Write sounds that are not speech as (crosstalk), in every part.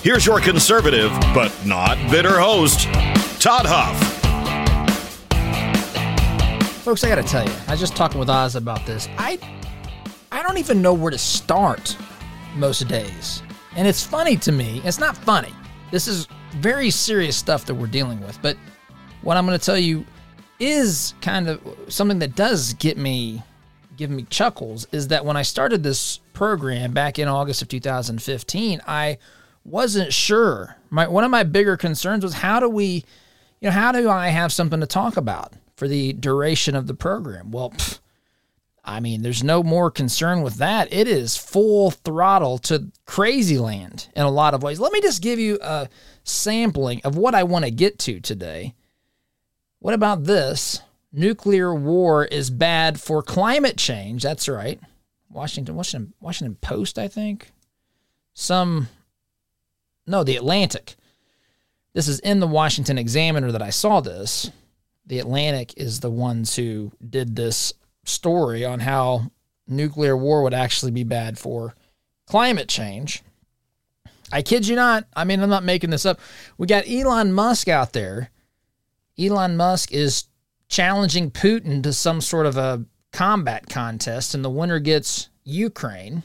Here's your conservative, but not bitter host, Todd Huff. Folks, I got to tell you, I was just talking with Oz about this. I I don't even know where to start most days. And it's funny to me. It's not funny. This is very serious stuff that we're dealing with. But what I'm going to tell you is kind of something that does get me give me chuckles is that when I started this program back in August of 2015, I wasn't sure. My one of my bigger concerns was how do we, you know, how do I have something to talk about for the duration of the program? Well, pff, I mean, there's no more concern with that. It is full throttle to crazy land in a lot of ways. Let me just give you a sampling of what I want to get to today. What about this? Nuclear war is bad for climate change. That's right. Washington, Washington, Washington Post, I think. Some no, the Atlantic. This is in the Washington Examiner that I saw this. The Atlantic is the ones who did this story on how nuclear war would actually be bad for climate change. I kid you not. I mean, I'm not making this up. We got Elon Musk out there. Elon Musk is challenging Putin to some sort of a combat contest, and the winner gets Ukraine.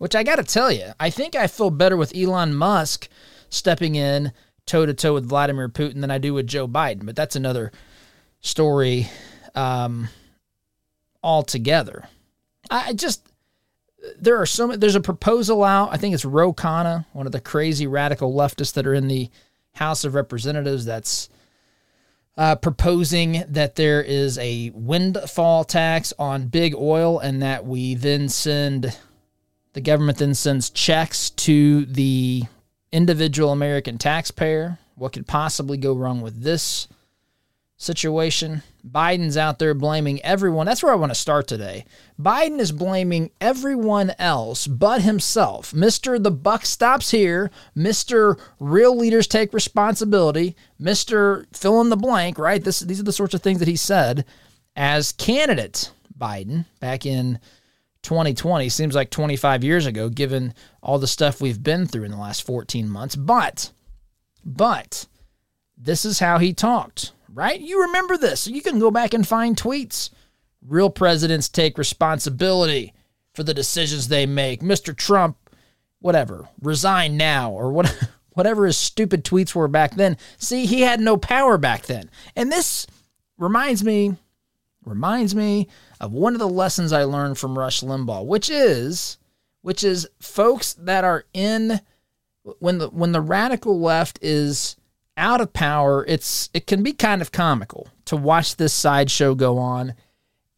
Which I got to tell you, I think I feel better with Elon Musk stepping in toe to toe with Vladimir Putin than I do with Joe Biden. But that's another story um, altogether. I just there are so many. There's a proposal out. I think it's Ro Khanna, one of the crazy radical leftists that are in the House of Representatives. That's uh, proposing that there is a windfall tax on big oil, and that we then send the government then sends checks to the individual American taxpayer. What could possibly go wrong with this situation? Biden's out there blaming everyone. That's where I want to start today. Biden is blaming everyone else but himself. Mr. The buck stops here. Mr. Real leaders take responsibility. Mr. Fill in the blank, right? This, these are the sorts of things that he said as candidate Biden back in 2020 seems like 25 years ago given all the stuff we've been through in the last 14 months. But but this is how he talked right? You remember this. You can go back and find tweets. Real presidents take responsibility for the decisions they make. Mr trump whatever resign now or what (laughs) whatever his stupid tweets were back then. See he had no power back then. And this reminds me reminds me of one of the lessons I learned from Rush Limbaugh, which is which is folks that are in when the when the radical left is out of power, it's it can be kind of comical to watch this sideshow go on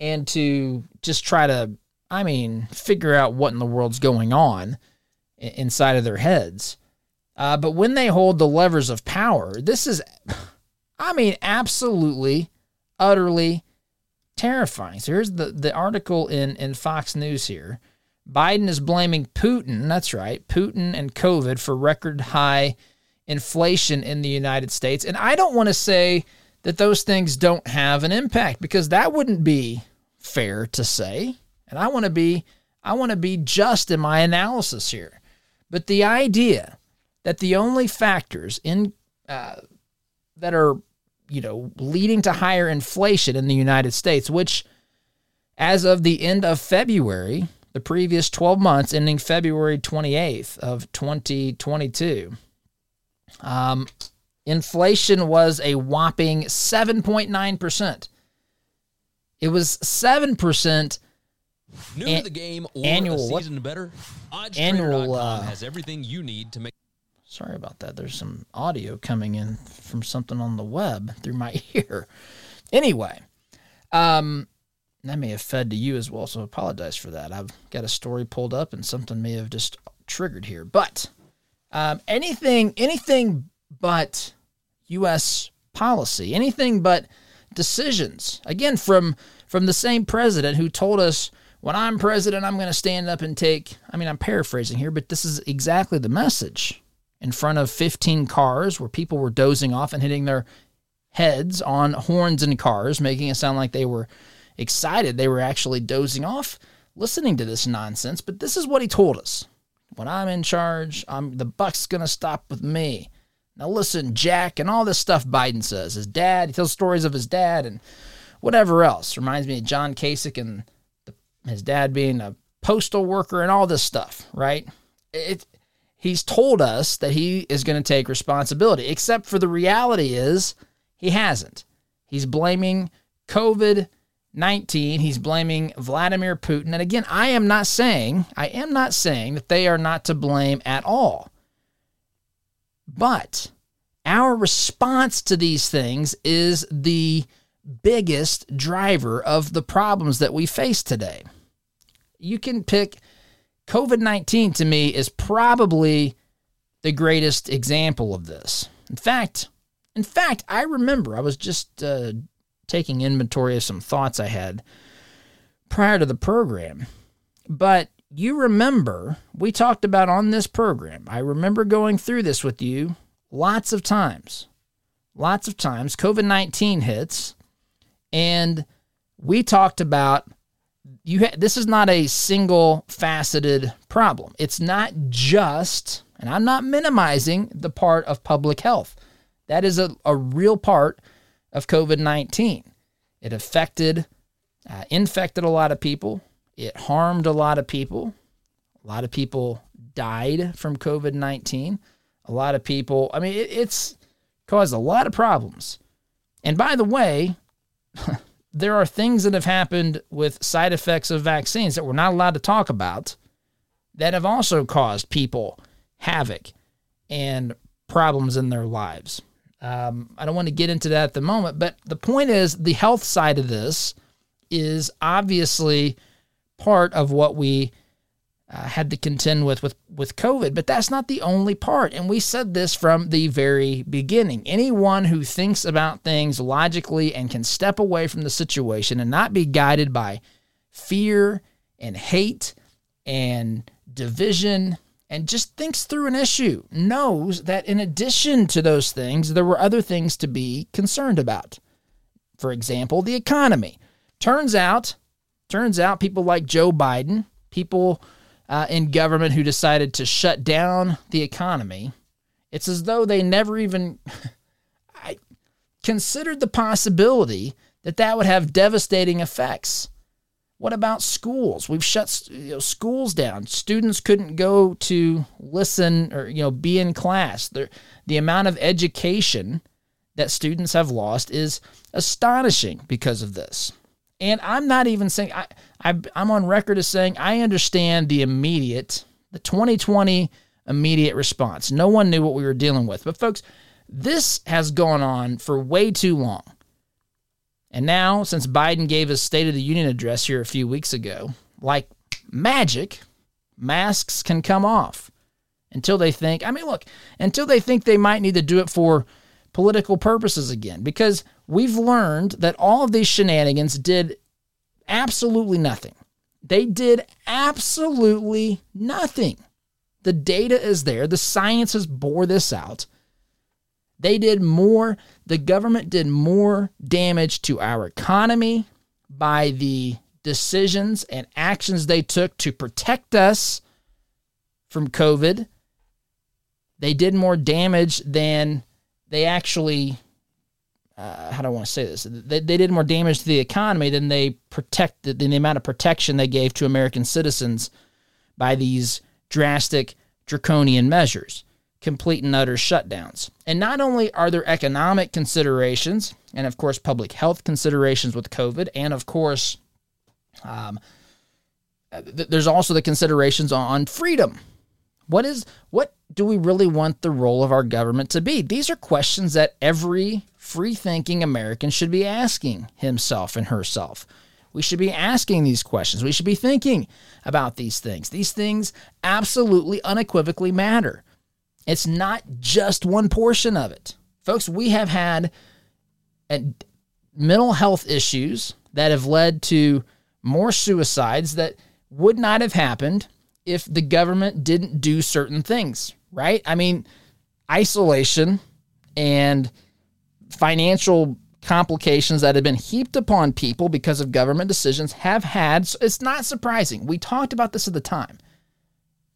and to just try to I mean, figure out what in the world's going on inside of their heads. Uh, but when they hold the levers of power, this is, I mean, absolutely, utterly terrifying. So here's the, the article in, in Fox News here. Biden is blaming Putin, that's right, Putin and COVID for record high inflation in the United States. And I don't want to say that those things don't have an impact because that wouldn't be fair to say. And I want to be I want to be just in my analysis here. But the idea that the only factors in uh, that are you know, leading to higher inflation in the United States, which as of the end of February, the previous 12 months ending February 28th of 2022, um, inflation was a whopping 7.9%. It was 7% New to the game or annual, a season better? Annual uh, has everything you need to make Sorry about that. There's some audio coming in from something on the web through my (laughs) ear. Anyway, um, that may have fed to you as well, so I apologize for that. I've got a story pulled up and something may have just triggered here. But Um, anything, anything but U.S. policy, anything but decisions. Again, from from the same president who told us, "When I'm president, I'm going to stand up and take." I mean, I'm paraphrasing here, but this is exactly the message. In front of 15 cars, where people were dozing off and hitting their heads on horns and cars, making it sound like they were excited. They were actually dozing off listening to this nonsense. But this is what he told us: "When I'm in charge, I'm the buck's going to stop with me." Now listen, Jack, and all this stuff Biden says. His dad, he tells stories of his dad and whatever else. Reminds me of John Kasich and the, his dad being a postal worker and all this stuff, right? It, he's told us that he is going to take responsibility, except for the reality is he hasn't. He's blaming COVID 19. He's blaming Vladimir Putin. And again, I am not saying, I am not saying that they are not to blame at all. But our response to these things is the biggest driver of the problems that we face today. You can pick COVID 19 to me is probably the greatest example of this. In fact, in fact, I remember I was just uh, taking inventory of some thoughts I had prior to the program. But you remember we talked about on this program. I remember going through this with you lots of times. Lots of times. COVID 19 hits, and we talked about you ha- this is not a single faceted problem. It's not just, and I'm not minimizing the part of public health. That is a, a real part of COVID 19. It affected, uh, infected a lot of people. It harmed a lot of people. A lot of people died from COVID 19. A lot of people, I mean, it, it's caused a lot of problems. And by the way, (laughs) there are things that have happened with side effects of vaccines that we're not allowed to talk about that have also caused people havoc and problems in their lives. Um, I don't want to get into that at the moment, but the point is the health side of this is obviously part of what we uh, had to contend with, with with COVID, but that's not the only part. And we said this from the very beginning. Anyone who thinks about things logically and can step away from the situation and not be guided by fear and hate and division and just thinks through an issue knows that in addition to those things, there were other things to be concerned about. For example, the economy. Turns out, turns out people like Joe Biden, people uh, in government who decided to shut down the economy, it's as though they never even (laughs) I considered the possibility that that would have devastating effects. What about schools? We've shut you know, schools down. Students couldn't go to listen or you know be in class. The, the amount of education that students have lost is astonishing because of this. And I'm not even saying I, I I'm on record as saying I understand the immediate, the 2020 immediate response. No one knew what we were dealing with. But folks, this has gone on for way too long. And now, since Biden gave his State of the Union address here a few weeks ago, like magic, masks can come off until they think, I mean, look, until they think they might need to do it for political purposes again because we've learned that all of these shenanigans did absolutely nothing. They did absolutely nothing. The data is there, the science has bore this out. They did more, the government did more damage to our economy by the decisions and actions they took to protect us from COVID. They did more damage than they actually uh, how do I want to say this? They, they did more damage to the economy than they protected than the amount of protection they gave to American citizens by these drastic draconian measures, complete and utter shutdowns. And not only are there economic considerations, and of course public health considerations with COVID, and of course, um, th- there's also the considerations on freedom. What is what do we really want the role of our government to be? These are questions that every free thinking American should be asking himself and herself. We should be asking these questions. We should be thinking about these things. These things absolutely unequivocally matter. It's not just one portion of it. Folks, we have had mental health issues that have led to more suicides that would not have happened if the government didn't do certain things, right? I mean, isolation and financial complications that have been heaped upon people because of government decisions have had it's not surprising. We talked about this at the time.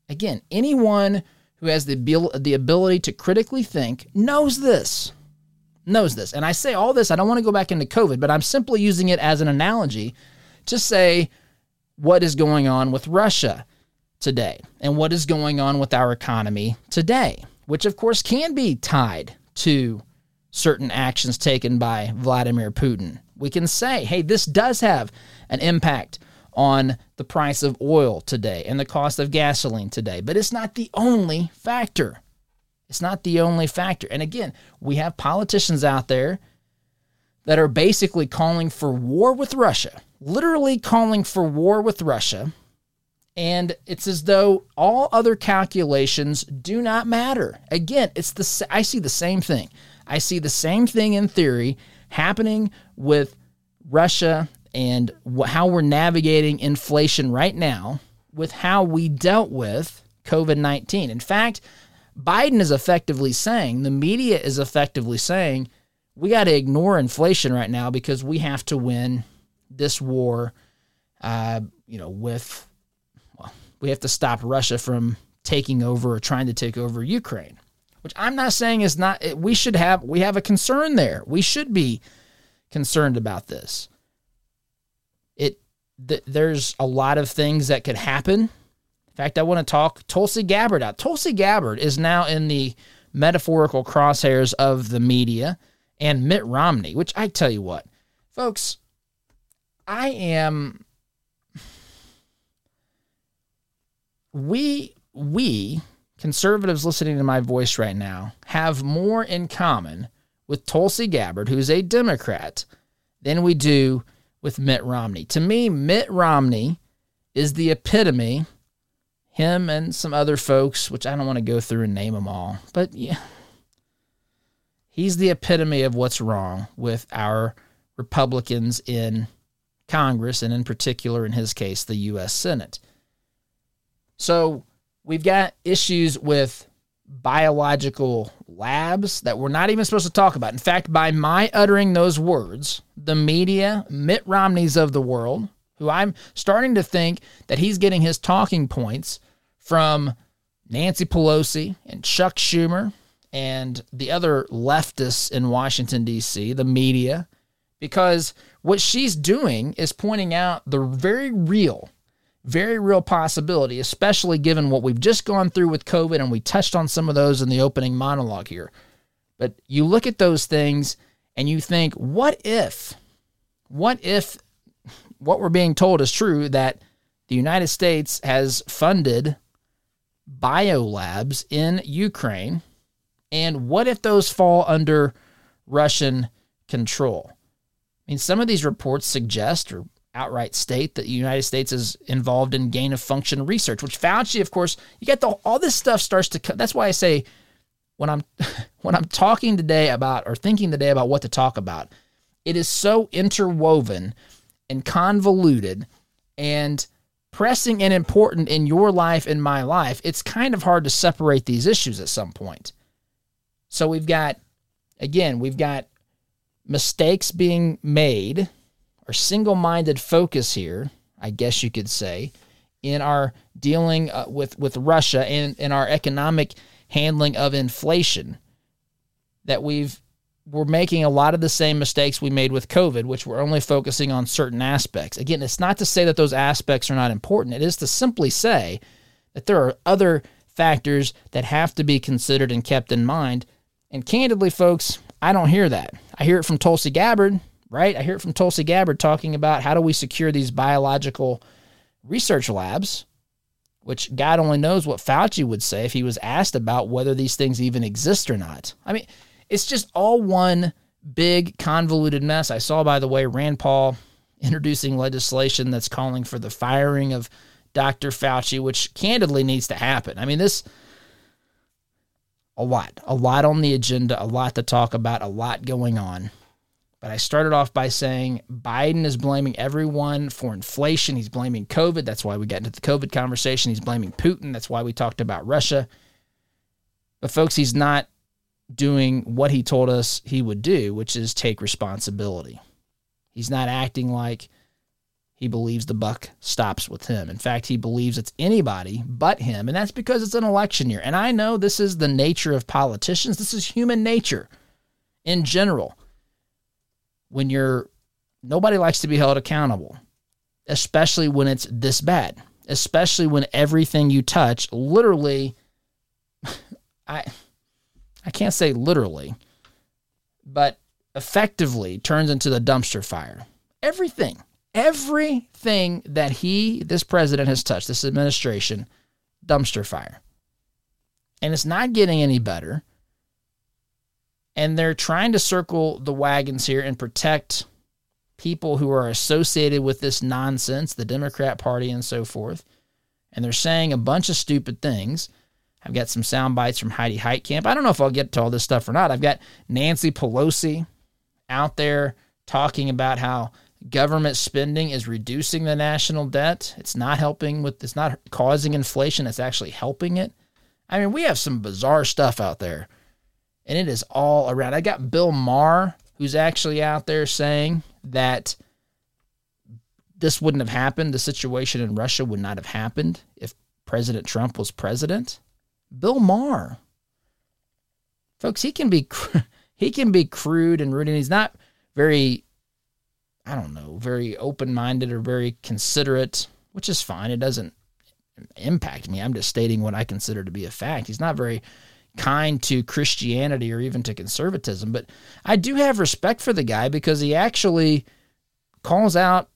Again, anyone who has the the ability to critically think knows this. Knows this. And I say all this, I don't want to go back into COVID, but I'm simply using it as an analogy to say what is going on with Russia today and what is going on with our economy today, which of course can be tied to certain actions taken by Vladimir Putin. We can say, hey, this does have an impact on the price of oil today and the cost of gasoline today, but it's not the only factor. It's not the only factor. And again, we have politicians out there that are basically calling for war with Russia, literally calling for war with Russia. And it's as though all other calculations do not matter. Again, it's the I see the same thing. I see the same thing in theory happening with Russia and how we're navigating inflation right now with how we dealt with COVID 19. In fact, Biden is effectively saying, the media is effectively saying, we got to ignore inflation right now because we have to win this war, uh, you know, with, we have to stop Russia from taking over or trying to take over Ukraine which I'm not saying is not, we should have, we have a concern there. We should be concerned about this. It, th- there's a lot of things that could happen. In fact, I want to talk Tulsi Gabbard out. Tulsi Gabbard is now in the metaphorical crosshairs of the media and Mitt Romney, which I tell you what, folks, I am we we conservatives listening to my voice right now have more in common with Tulsi Gabbard, who's a Democrat, than we do with Mitt Romney. To me, Mitt Romney is the epitome, him and some other folks, which I don't want to go through and name them all, but yeah, he's the epitome of what's wrong with our Republicans in Congress, and in particular, in his case, the U.S. Senate. So, We've got issues with biological labs that we're not even supposed to talk about. In fact, by my uttering those words, the media, Mitt Romney's of the world, who I'm starting to think that he's getting his talking points from Nancy Pelosi and Chuck Schumer and the other leftists in Washington, D.C., the media, because what she's doing is pointing out the very real very real possibility, especially given what we've just gone through with COVID, and we touched on some of those in the opening monologue here. But you look at those things and you think, what if, what if what we're being told is true that the United States has funded biolabs in Ukraine? And what if those fall under Russian control? I mean, some of these reports suggest, or outright state that the United States is involved in gain of function research, which Fauci, of course, you get the all this stuff starts to. That's why I say when I'm (laughs) when I'm talking today about or thinking today about what to talk about, it is so interwoven and convoluted and pressing and important in your life and my life. It's kind of hard to separate these issues at some point. So we've got again, we've got mistakes being made our single minded focus here, I guess you could say, in our dealing uh, with, with Russia and in our economic handling of inflation, that we've we're making a lot of the same mistakes we made with COVID, which we're only focusing on certain aspects. Again, it's not to say that those aspects are not important. It is to simply say that there are other factors that have to be considered and kept in mind. And candidly, folks, I don't hear that. I hear it from Tulsi Gabbard right? I hear it from Tulsi Gabbard talking about how do we secure these biological research labs, which God only knows what Fauci would say if he was asked about whether these things even exist or not. I mean, it's just all one big convoluted mess. I saw, by the way, Rand Paul (laughs) introducing legislation that's calling for the firing of Dr. Fauci, which candidly needs to happen. I mean, this a lot, a lot on the agenda, a lot to talk about, a lot going on. But I started off by saying Biden is blaming everyone for inflation. He's blaming COVID. That's why we got into the COVID conversation. He's blaming Putin. That's why we talked about Russia. But, folks, he's not doing what he told us he would do, which is take responsibility. He's not acting like he believes the buck stops with him. In fact, he believes it's anybody but him, and that's because it's an election year. And I know this is the nature of politicians, this is human nature in general. When you're nobody likes to be held accountable, especially when it's this bad, especially when everything you touch literally (laughs) I I can't say literally, but effectively turns into the dumpster fire. Everything everything that he, this president, has touched, this administration, dumpster fire. And it's not getting any better. And they're trying to circle the wagons here and protect people who are associated with this nonsense, the Democrat Party and so forth. And they're saying a bunch of stupid things. I've got some sound bites from Heidi Heitkamp. I don't know if I'll get to all this stuff or not. I've got Nancy Pelosi out there talking about how government spending is reducing the national debt. It's not helping with it's not causing inflation, it's actually helping it. I mean, we have some bizarre stuff out there. And it is all around. I got Bill Maher who's actually out there saying that this wouldn't have happened. The situation in Russia would not have happened if President Trump was president. Bill Maher. Folks, he can be (laughs) he can be crude and rude and he's not very I don't know, very open minded or very considerate, which is fine. It doesn't impact me. I'm just stating what I consider to be a fact. He's not very kind to Christianity or even to conservatism, but I do have respect for the guy because he actually calls out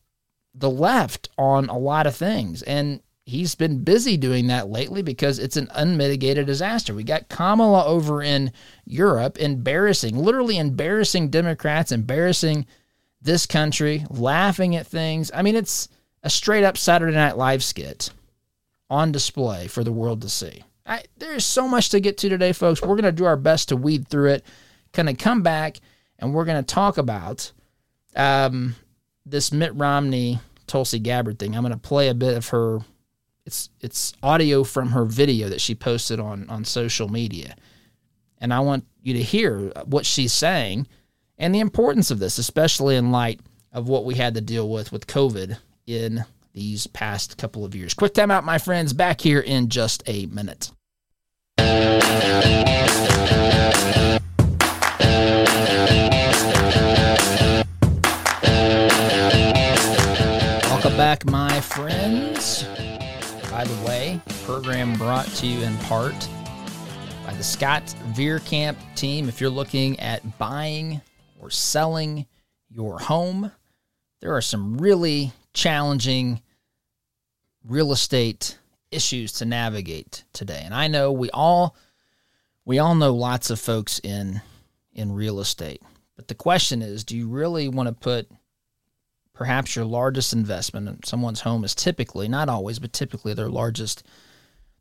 the left on a lot of things. And he's been busy doing that lately because it's an unmitigated disaster. We got Kamala over in Europe embarrassing, literally embarrassing Democrats, embarrassing this country, laughing at things. I mean, it's a straight up Saturday Night Live skit on display for the world to see. I, there's so much to get to today, folks. We're going to do our best to weed through it. Kind of come back and we're going to talk about um, this Mitt Romney Tulsi Gabbard thing. I'm going to play a bit of her. It's it's audio from her video that she posted on on social media, and I want you to hear what she's saying and the importance of this, especially in light of what we had to deal with with COVID in these past couple of years. Quick time out, my friends, back here in just a minute. Welcome back, my friends. By the way, program brought to you in part by the Scott Veerkamp team. If you're looking at buying or selling your home, there are some really challenging real estate issues to navigate today. And I know we all we all know lots of folks in in real estate. But the question is, do you really want to put perhaps your largest investment in someone's home is typically, not always, but typically their largest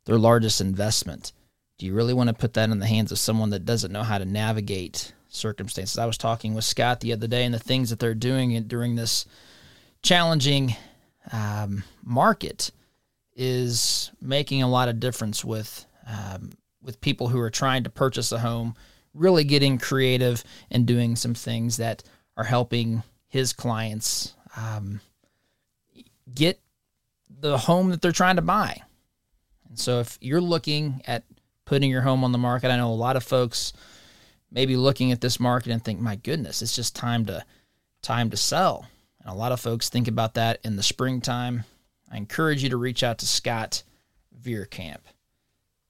their largest investment. Do you really want to put that in the hands of someone that doesn't know how to navigate circumstances. I was talking with Scott the other day and the things that they're doing during this challenging um, market is making a lot of difference with um, with people who are trying to purchase a home, really getting creative and doing some things that are helping his clients um, get the home that they're trying to buy. And so, if you're looking at putting your home on the market, I know a lot of folks maybe looking at this market and think, my goodness, it's just time to time to sell. And a lot of folks think about that in the springtime. I encourage you to reach out to Scott Veerkamp.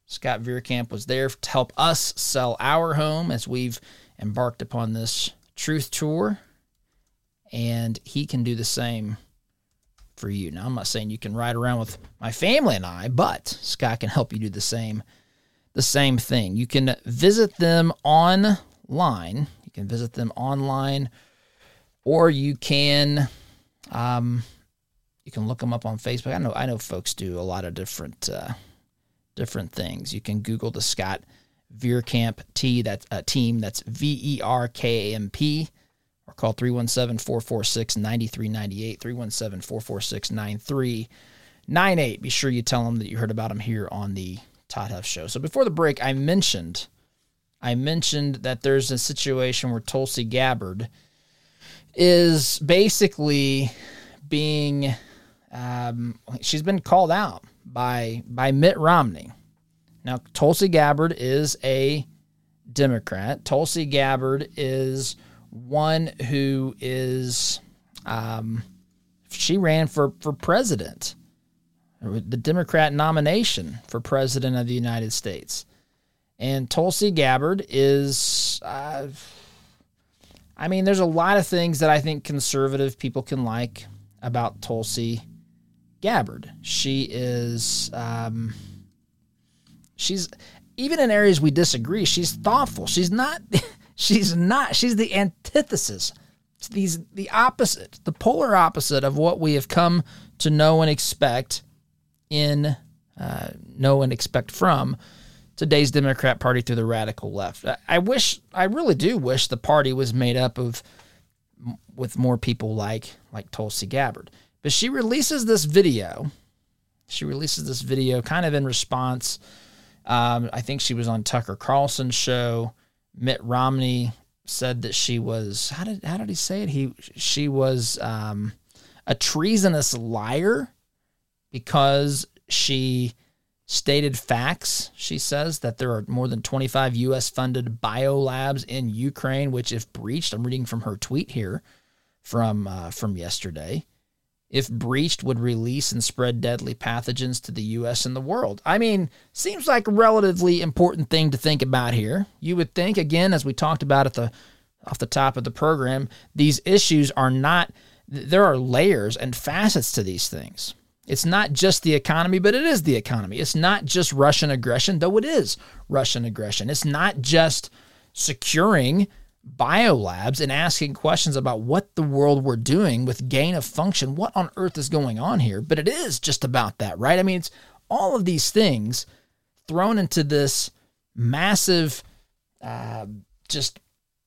Scott Veerkamp was there to help us sell our home as we've embarked upon this truth tour. And he can do the same for you. Now, I'm not saying you can ride around with my family and I, but Scott can help you do the same the same thing. You can visit them online. You can visit them online, or you can um, you can look them up on Facebook. I know I know folks do a lot of different uh, different things. You can Google the Scott Verkamp T. That's a team. That's V E R K A M P. Or call 317 446 9398. 317 446 9398. Be sure you tell them that you heard about them here on the Todd Huff Show. So before the break, I mentioned. I mentioned that there's a situation where Tulsi Gabbard is basically being um, she's been called out by by Mitt Romney. Now Tulsi Gabbard is a Democrat. Tulsi Gabbard is one who is um, she ran for for president, the Democrat nomination for president of the United States, and Tulsi Gabbard is. Uh, I mean, there's a lot of things that I think conservative people can like about Tulsi Gabbard. She is, um, she's even in areas we disagree. She's thoughtful. She's not. (laughs) She's not. She's the antithesis. These the opposite, the polar opposite of what we have come to know and expect in uh, know and expect from today's Democrat Party through the radical left. I wish, I really do wish the party was made up of with more people like like Tulsi Gabbard. But she releases this video. She releases this video kind of in response. Um, I think she was on Tucker Carlson's show. Mitt Romney said that she was how did how did he say it? He she was um, a treasonous liar because she stated facts. She says that there are more than 25 U.S. funded biolabs in Ukraine, which, if breached, I'm reading from her tweet here from uh, from yesterday. If breached, would release and spread deadly pathogens to the U.S. and the world. I mean, seems like a relatively important thing to think about here. You would think, again, as we talked about at the off the top of the program, these issues are not. There are layers and facets to these things. It's not just the economy, but it is the economy. It's not just Russian aggression, though it is Russian aggression. It's not just securing biolabs and asking questions about what the world we're doing with gain of function. What on earth is going on here? But it is just about that, right? I mean, it's all of these things thrown into this massive, uh, just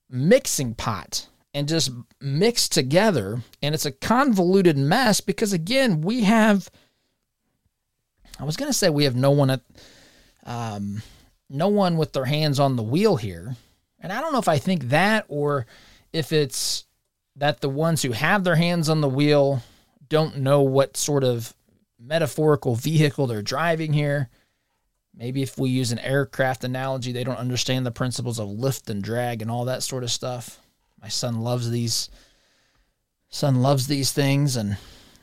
mixing pot and just mixed together. And it's a convoluted mess because, again, we have, I was going to say we have no one at, um, no one with their hands on the wheel here. And I don't know if I think that or if it's that the ones who have their hands on the wheel don't know what sort of metaphorical vehicle they're driving here. Maybe if we use an aircraft analogy, they don't understand the principles of lift and drag and all that sort of stuff. My son loves these son loves these things and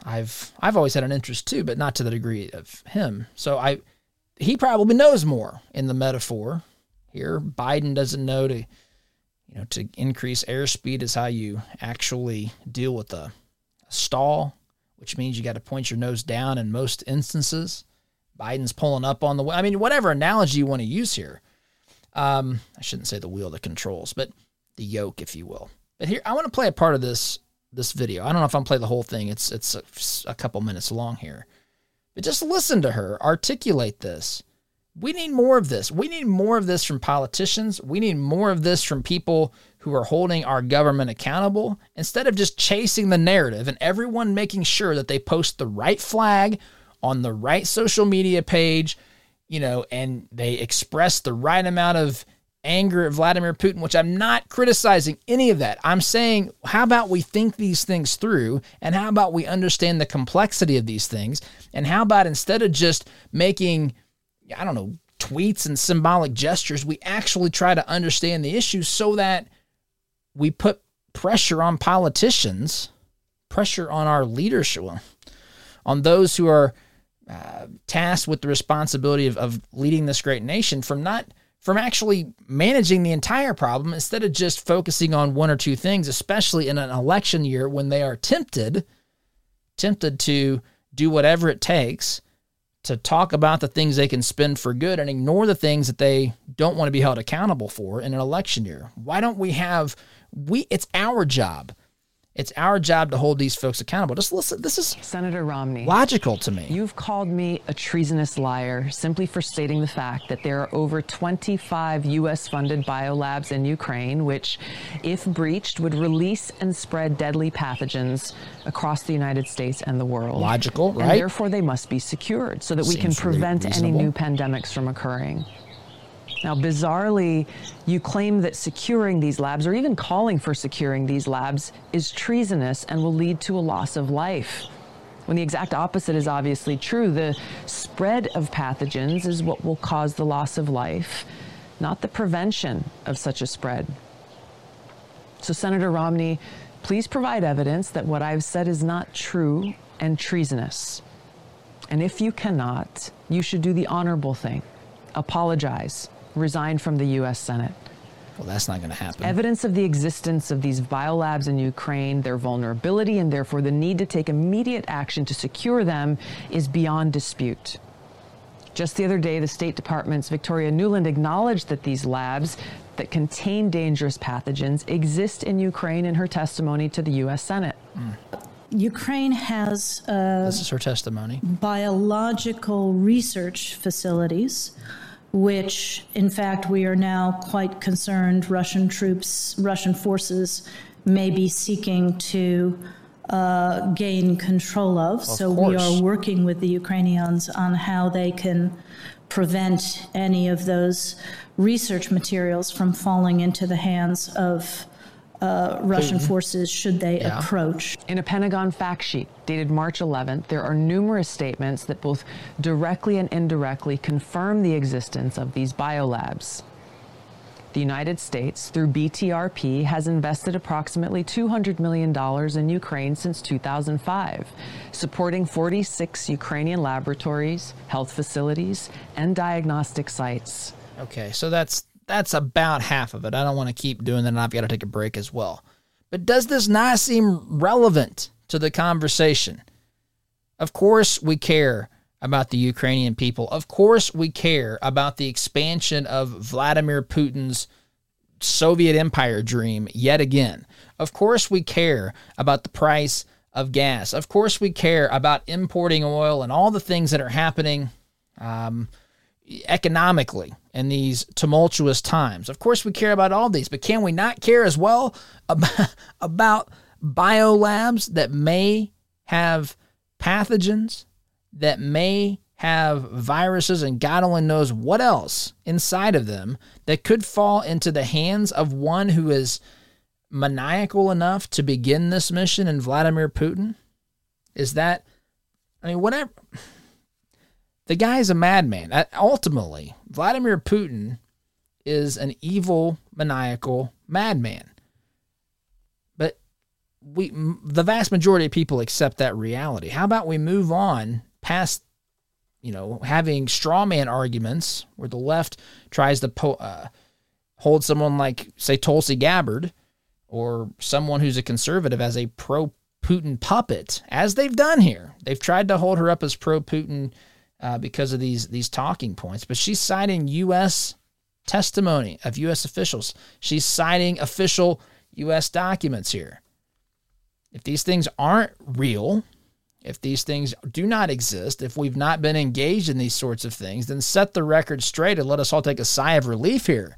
I've I've always had an interest too, but not to the degree of him. So I he probably knows more in the metaphor here. Biden doesn't know to you know to increase airspeed is how you actually deal with a, a stall, which means you got to point your nose down in most instances. Biden's pulling up on the I mean, whatever analogy you want to use here. Um, I shouldn't say the wheel that controls, but the yoke, if you will. But here, I want to play a part of this this video. I don't know if I'm play the whole thing. It's it's a, a couple minutes long here, but just listen to her articulate this. We need more of this. We need more of this from politicians. We need more of this from people who are holding our government accountable instead of just chasing the narrative and everyone making sure that they post the right flag on the right social media page, you know, and they express the right amount of anger at Vladimir Putin, which I'm not criticizing any of that. I'm saying, how about we think these things through and how about we understand the complexity of these things? And how about instead of just making, I don't know, tweets and symbolic gestures, we actually try to understand the issues so that we put pressure on politicians, pressure on our leadership, on those who are uh, tasked with the responsibility of, of leading this great nation from not from actually managing the entire problem instead of just focusing on one or two things, especially in an election year when they are tempted, tempted to do whatever it takes to talk about the things they can spend for good and ignore the things that they don't want to be held accountable for in an election year. Why don't we have we it's our job. It's our job to hold these folks accountable. Just listen. This is Senator Romney. logical to me. You've called me a treasonous liar simply for stating the fact that there are over 25 U.S. funded biolabs in Ukraine, which, if breached, would release and spread deadly pathogens across the United States and the world. Logical, And right? therefore, they must be secured so that we can Seems re- prevent any new pandemics from occurring. Now, bizarrely, you claim that securing these labs, or even calling for securing these labs, is treasonous and will lead to a loss of life. When the exact opposite is obviously true, the spread of pathogens is what will cause the loss of life, not the prevention of such a spread. So, Senator Romney, please provide evidence that what I've said is not true and treasonous. And if you cannot, you should do the honorable thing apologize, resign from the U.S. Senate. well, that's not going to happen. Evidence of the existence of these biolabs in Ukraine, their vulnerability, and therefore the need to take immediate action to secure them is beyond dispute. Just the other day, the State Department's Victoria Nuland acknowledged that these labs that contain dangerous pathogens exist in Ukraine in her testimony to the U.S. Senate. Ukraine has uh, this is her testimony. biological research facilities, which, in fact, we are now quite concerned Russian troops, Russian forces may be seeking to uh, gain control of. so we are working with the Ukrainians on how they can prevent any of those research materials from falling into the hands of uh, Russian forces should they Yeah. approach. In a Pentagon fact sheet dated March 11th, there are numerous statements that both directly and indirectly confirm the existence of these biolabs. The United States, through BTRP, has invested approximately $200 million in Ukraine since 2005, supporting 46 Ukrainian laboratories, health facilities, and diagnostic sites. Okay, so that's that's about half of it. I don't want to keep doing that, and I've got to take a break as well. But does this not seem relevant to the conversation? Of course, we care about the Ukrainian people. Of course, we care about the expansion of Vladimir Putin's Soviet empire dream yet again. Of course, we care about the price of gas. Of course, we care about importing oil and all the things that are happening um, economically in these tumultuous times. Of course, we care about all these, but can we not care as well (laughs) about, about biolabs that may have pathogens, that may have viruses, and God only knows what else inside of them that could fall into the hands of one who is maniacal enough to begin this mission in Vladimir Putin? Is that, I mean, whatever the guy's a madman. Uh, Ultimately, Vladimir Putin is an evil, maniacal madman. But we, the vast majority of people accept that reality. How about we move on past, you know, having straw man arguments where the left tries to po- uh, hold someone like, say, Tulsi Gabbard or someone who's a conservative as a pro Putin puppet, as they've done here. They've tried to hold her up as pro Putin uh, because of these these talking points, but she's citing U.S. testimony of U.S. officials. She's citing official U.S. documents here. If these things aren't real, if these things do not exist, if we've not been engaged in these sorts of things, then set the record straight and let us all take a sigh of relief here.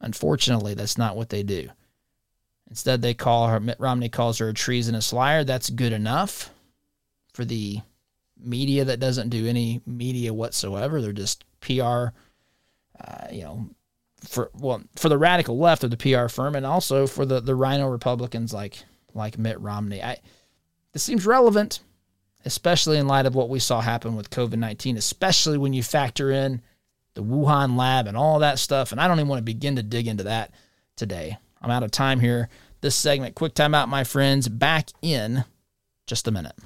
Unfortunately, that's not what they do. Instead, they call her, Mitt Romney calls her a treasonous liar. That's good enough for the media that doesn't do any media whatsoever. They're just PR, uh, you know, for well for the radical left of the PR firm, and also for the the RINO Republicans like like Mitt Romney. I this seems relevant, especially in light of what we saw happen with COVID nineteen, especially when you factor in the Wuhan lab and all that stuff. And I don't even want to begin to dig into that today. I'm out of time here. This segment, quick time out, my friends. Back in just a minute.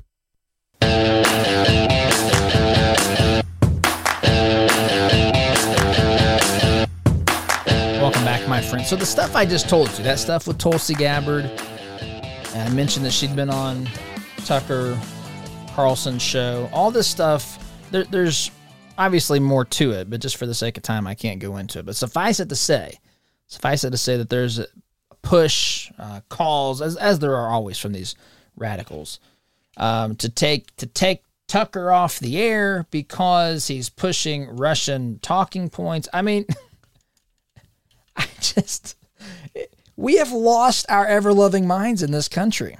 My friend. So the stuff I just told you, that stuff with Tulsi Gabbard, and I mentioned that she'd been on Tucker Carlson's show. All this stuff, there, there's obviously more to it, but just for the sake of time, I can't go into it. But suffice it to say, suffice it to say that there's a push uh, calls, as as there are always from these radicals, um, to take to take Tucker off the air because he's pushing Russian talking points. I mean, (laughs) (laughs) I just we have lost our ever loving minds in this country.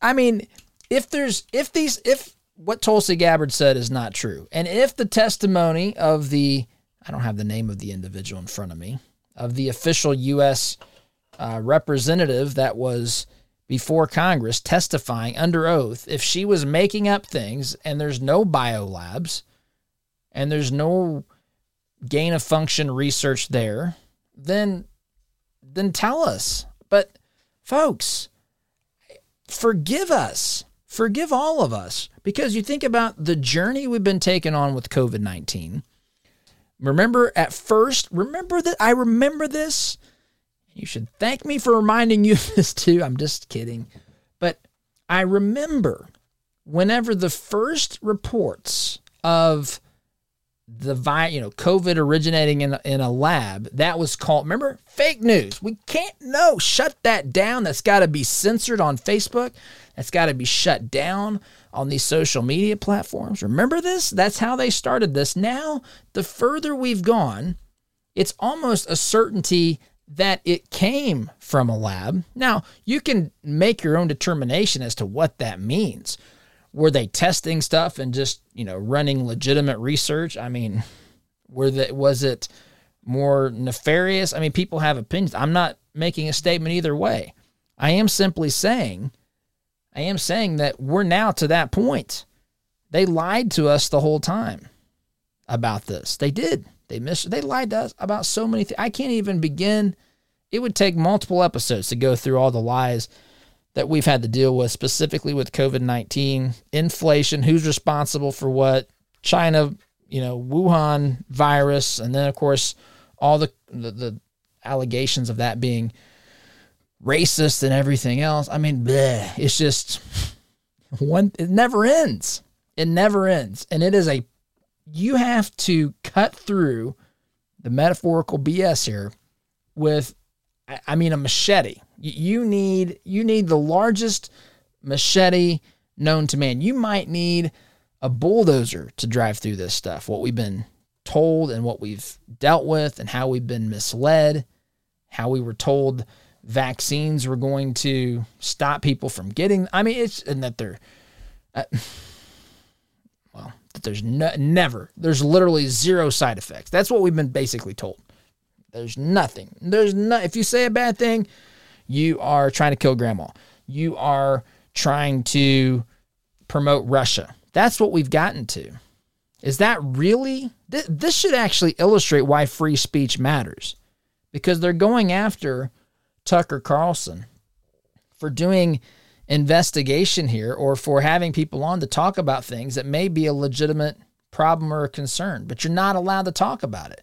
I mean, if there's if these if what Tulsi Gabbard said is not true, and if the testimony of the I don't have the name of the individual in front of me of the official U.S. Uh, representative that was before Congress testifying under oath, if she was making up things and there's no biolabs and there's no gain of function research there, then then tell us. But folks, forgive us. Forgive all of us because you think about the journey we've been taking on with COVID 19. Remember at first, remember that I remember this you should thank me for reminding you (laughs) of this too. I'm just kidding. But I remember whenever the first reports of the vi- you know COVID originating in in a lab that was called remember fake news. We can't know. shut that down. That's got to be censored on Facebook. That's got to be shut down on these social media platforms. Remember this? That's how they started this. Now, the further we've gone, it's almost a certainty that it came from a lab. Now, you can make your own determination as to what that means. Were they testing stuff and just, you know, running legitimate research? I mean, were that was it more nefarious? I mean, people have opinions. I'm not making a statement either way. I am simply saying I am saying that we're now to that point. They lied to us the whole time about this. They did. They missed. They lied to us about so many things. I can't even begin. It would take multiple episodes to go through all the lies that we've had to deal with, specifically with COVID nineteen, inflation, who's responsible for what, China, you know, Wuhan virus, and then of course all the the, the allegations of that being racist and everything else. I mean, bleh, it's just one. It never ends. It never ends, and it is a you have to cut through the metaphorical BS here with, I mean, a machete. You need you need the largest machete known to man. You might need a bulldozer to drive through this stuff. What we've been told and what we've dealt with, and how we've been misled, how we were told vaccines were going to stop people from getting. I mean, it's and that they're. Uh, (sighs) that there's no, never, there's literally zero side effects. That's what we've been basically told. There's nothing. There's no, if you say a bad thing, you are trying to kill grandma. You are trying to promote Russia. That's what we've gotten to. Is that really? Th- this should actually illustrate why free speech matters because they're going after Tucker Carlson for doing investigation here or for having people on to talk about things that may be a legitimate problem or a concern, but you're not allowed to talk about it.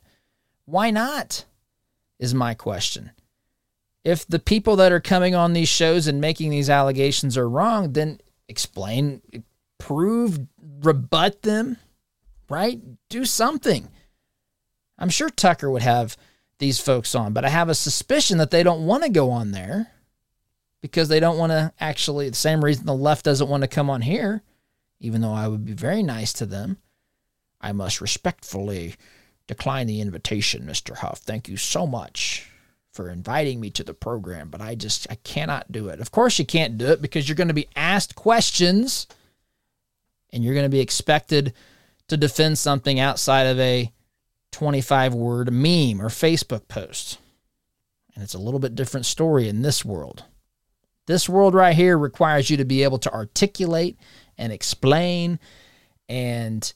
Why not? Is my question. If the people that are coming on these shows and making these allegations are wrong, then explain, prove, rebut them, right? Do something. I'm sure Tucker would have these folks on, but I have a suspicion that they don't want to go on there because they don't want to actually, the same reason the left doesn't want to come on here, even though I would be very nice to them. I must respectfully decline the invitation, Mr. Huff. Thank you so much for inviting me to the program, but I just I cannot do it. Of course you can't do it because you're going to be asked questions and you're going to be expected to defend something outside of a 25 word meme or Facebook post. And it's a little bit different story in this world. This world right here requires you to be able to articulate and explain and,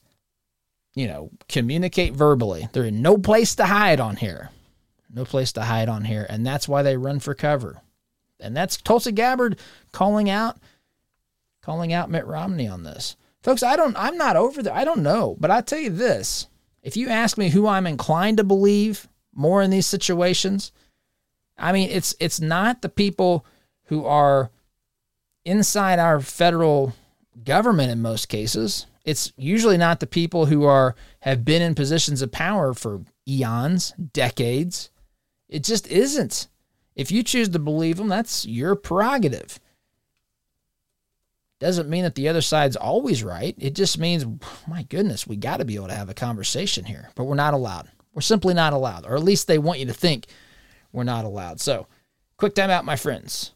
you know, communicate verbally. There is no place to hide on here. No place to hide on here. And that's why they run for cover. And that's Tulsi Gabbard calling out calling out Mitt Romney on this. Folks, I don't I'm not over there. I don't know. But I tell you this. If you ask me who I'm inclined to believe more in these situations, I mean it's it's not the people who are inside our federal government in most cases. It's usually not the people who are have been in positions of power for eons, decades. It just isn't. If you choose to believe them, that's your prerogative. Doesn't mean that the other side's always right. It just means, my goodness, we got to be able to have a conversation here, but we're not allowed. We're simply not allowed, or at least they want you to think we're not allowed. So, quick time out, my friends.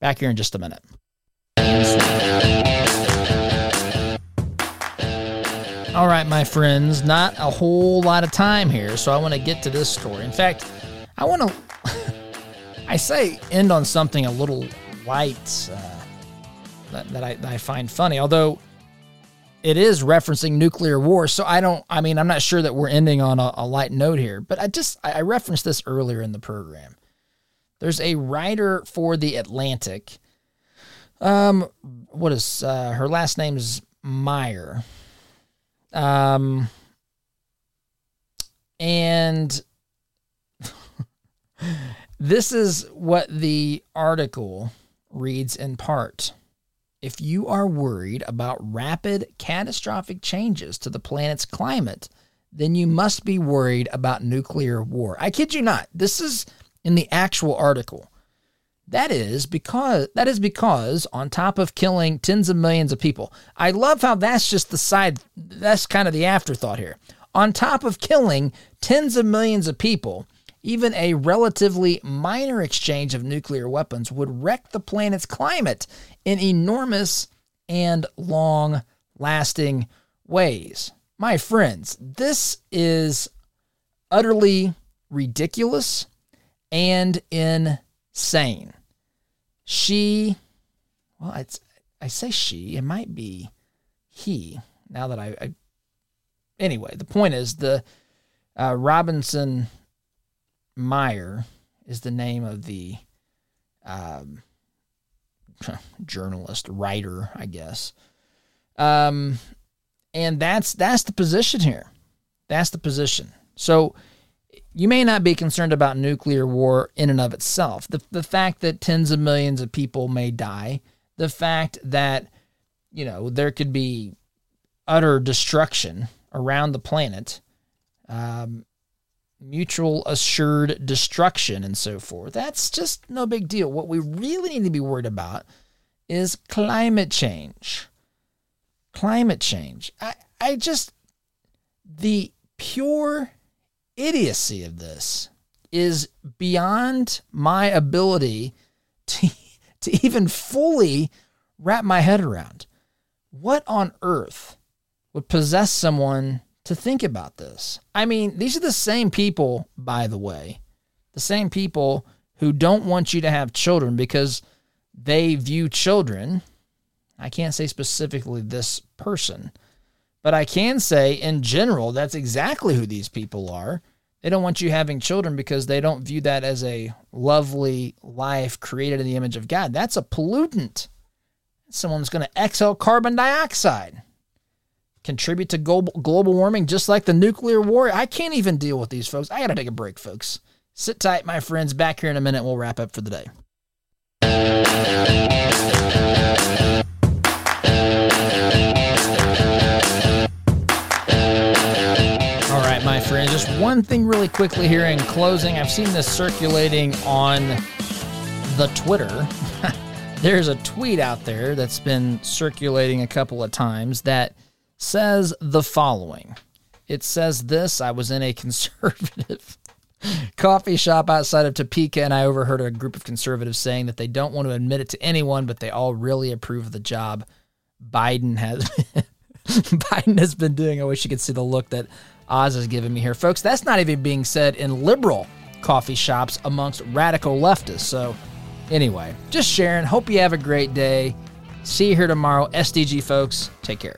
Back here in just a minute. All right, my friends, not a whole lot of time here, so I want to get to this story. In fact, I want to, (laughs) I say, end on something a little light uh, that, that, I, that I find funny, although it is referencing nuclear war. So I don't, I mean, I'm not sure that we're ending on a, a light note here, but I just, I referenced this earlier in the program. There's a writer for The Atlantic. Um, what is, uh, her last name is Meyer. Um, and (laughs) this is what the article reads in part. If you are worried about rapid, catastrophic changes to the planet's climate, then you must be worried about nuclear war. I kid you not. This is in the actual article. That is because that is because on top of killing tens of millions of people. I love how that's just the side that's kind of the afterthought here. On top of killing tens of millions of people, even a relatively minor exchange of nuclear weapons would wreck the planet's climate in enormous and long lasting ways. My friends, this is utterly ridiculous and insane she, well, it's, I say she, it might be he. Now that I, I anyway, the point is the uh, Robinson Meyer is the name of the um, (laughs) journalist, writer, I guess. Um, and that's that's the position here. That's the position. So you may not be concerned about nuclear war in and of itself. The, the fact that tens of millions of people may die, the fact that, you know, there could be utter destruction around the planet, um, mutual assured destruction, and so forth. That's just no big deal. What we really need to be worried about is climate change. Climate change. I, I just, the pure idiocy of this is beyond my ability (laughs) to, to even fully wrap my head around. What on earth would possess someone to think about this? I mean, these are the same people, by the way, the same people who don't want you to have children because they view children. I can't say specifically this person, but I can say in general, that's exactly who these people are. They don't want you having children because they don't view that as a lovely life created in the image of God. That's a pollutant. Someone's going to exhale carbon dioxide, contribute to global, warming just like the nuclear war. I can't even deal with these folks. I got to take a break, folks. Sit tight, my friends. Back here in a minute. We'll wrap up for the day. Just one thing really quickly here in closing. I've seen this circulating on the Twitter. (laughs) There's a tweet out there that's been circulating a couple of times that says the following. It says this I was in a (laughs) conservative coffee shop outside of Topeka, and I overheard a group of conservatives saying that they don't want to admit it to anyone, but they all really approve of the job Biden has (laughs) Biden has been doing. I wish you could see the look that Oz is giving me here. Folks, that's not even being said in liberal coffee shops amongst radical leftists. So, anyway, just sharing. Hope you have a great day. See you here tomorrow. SDG folks, take care.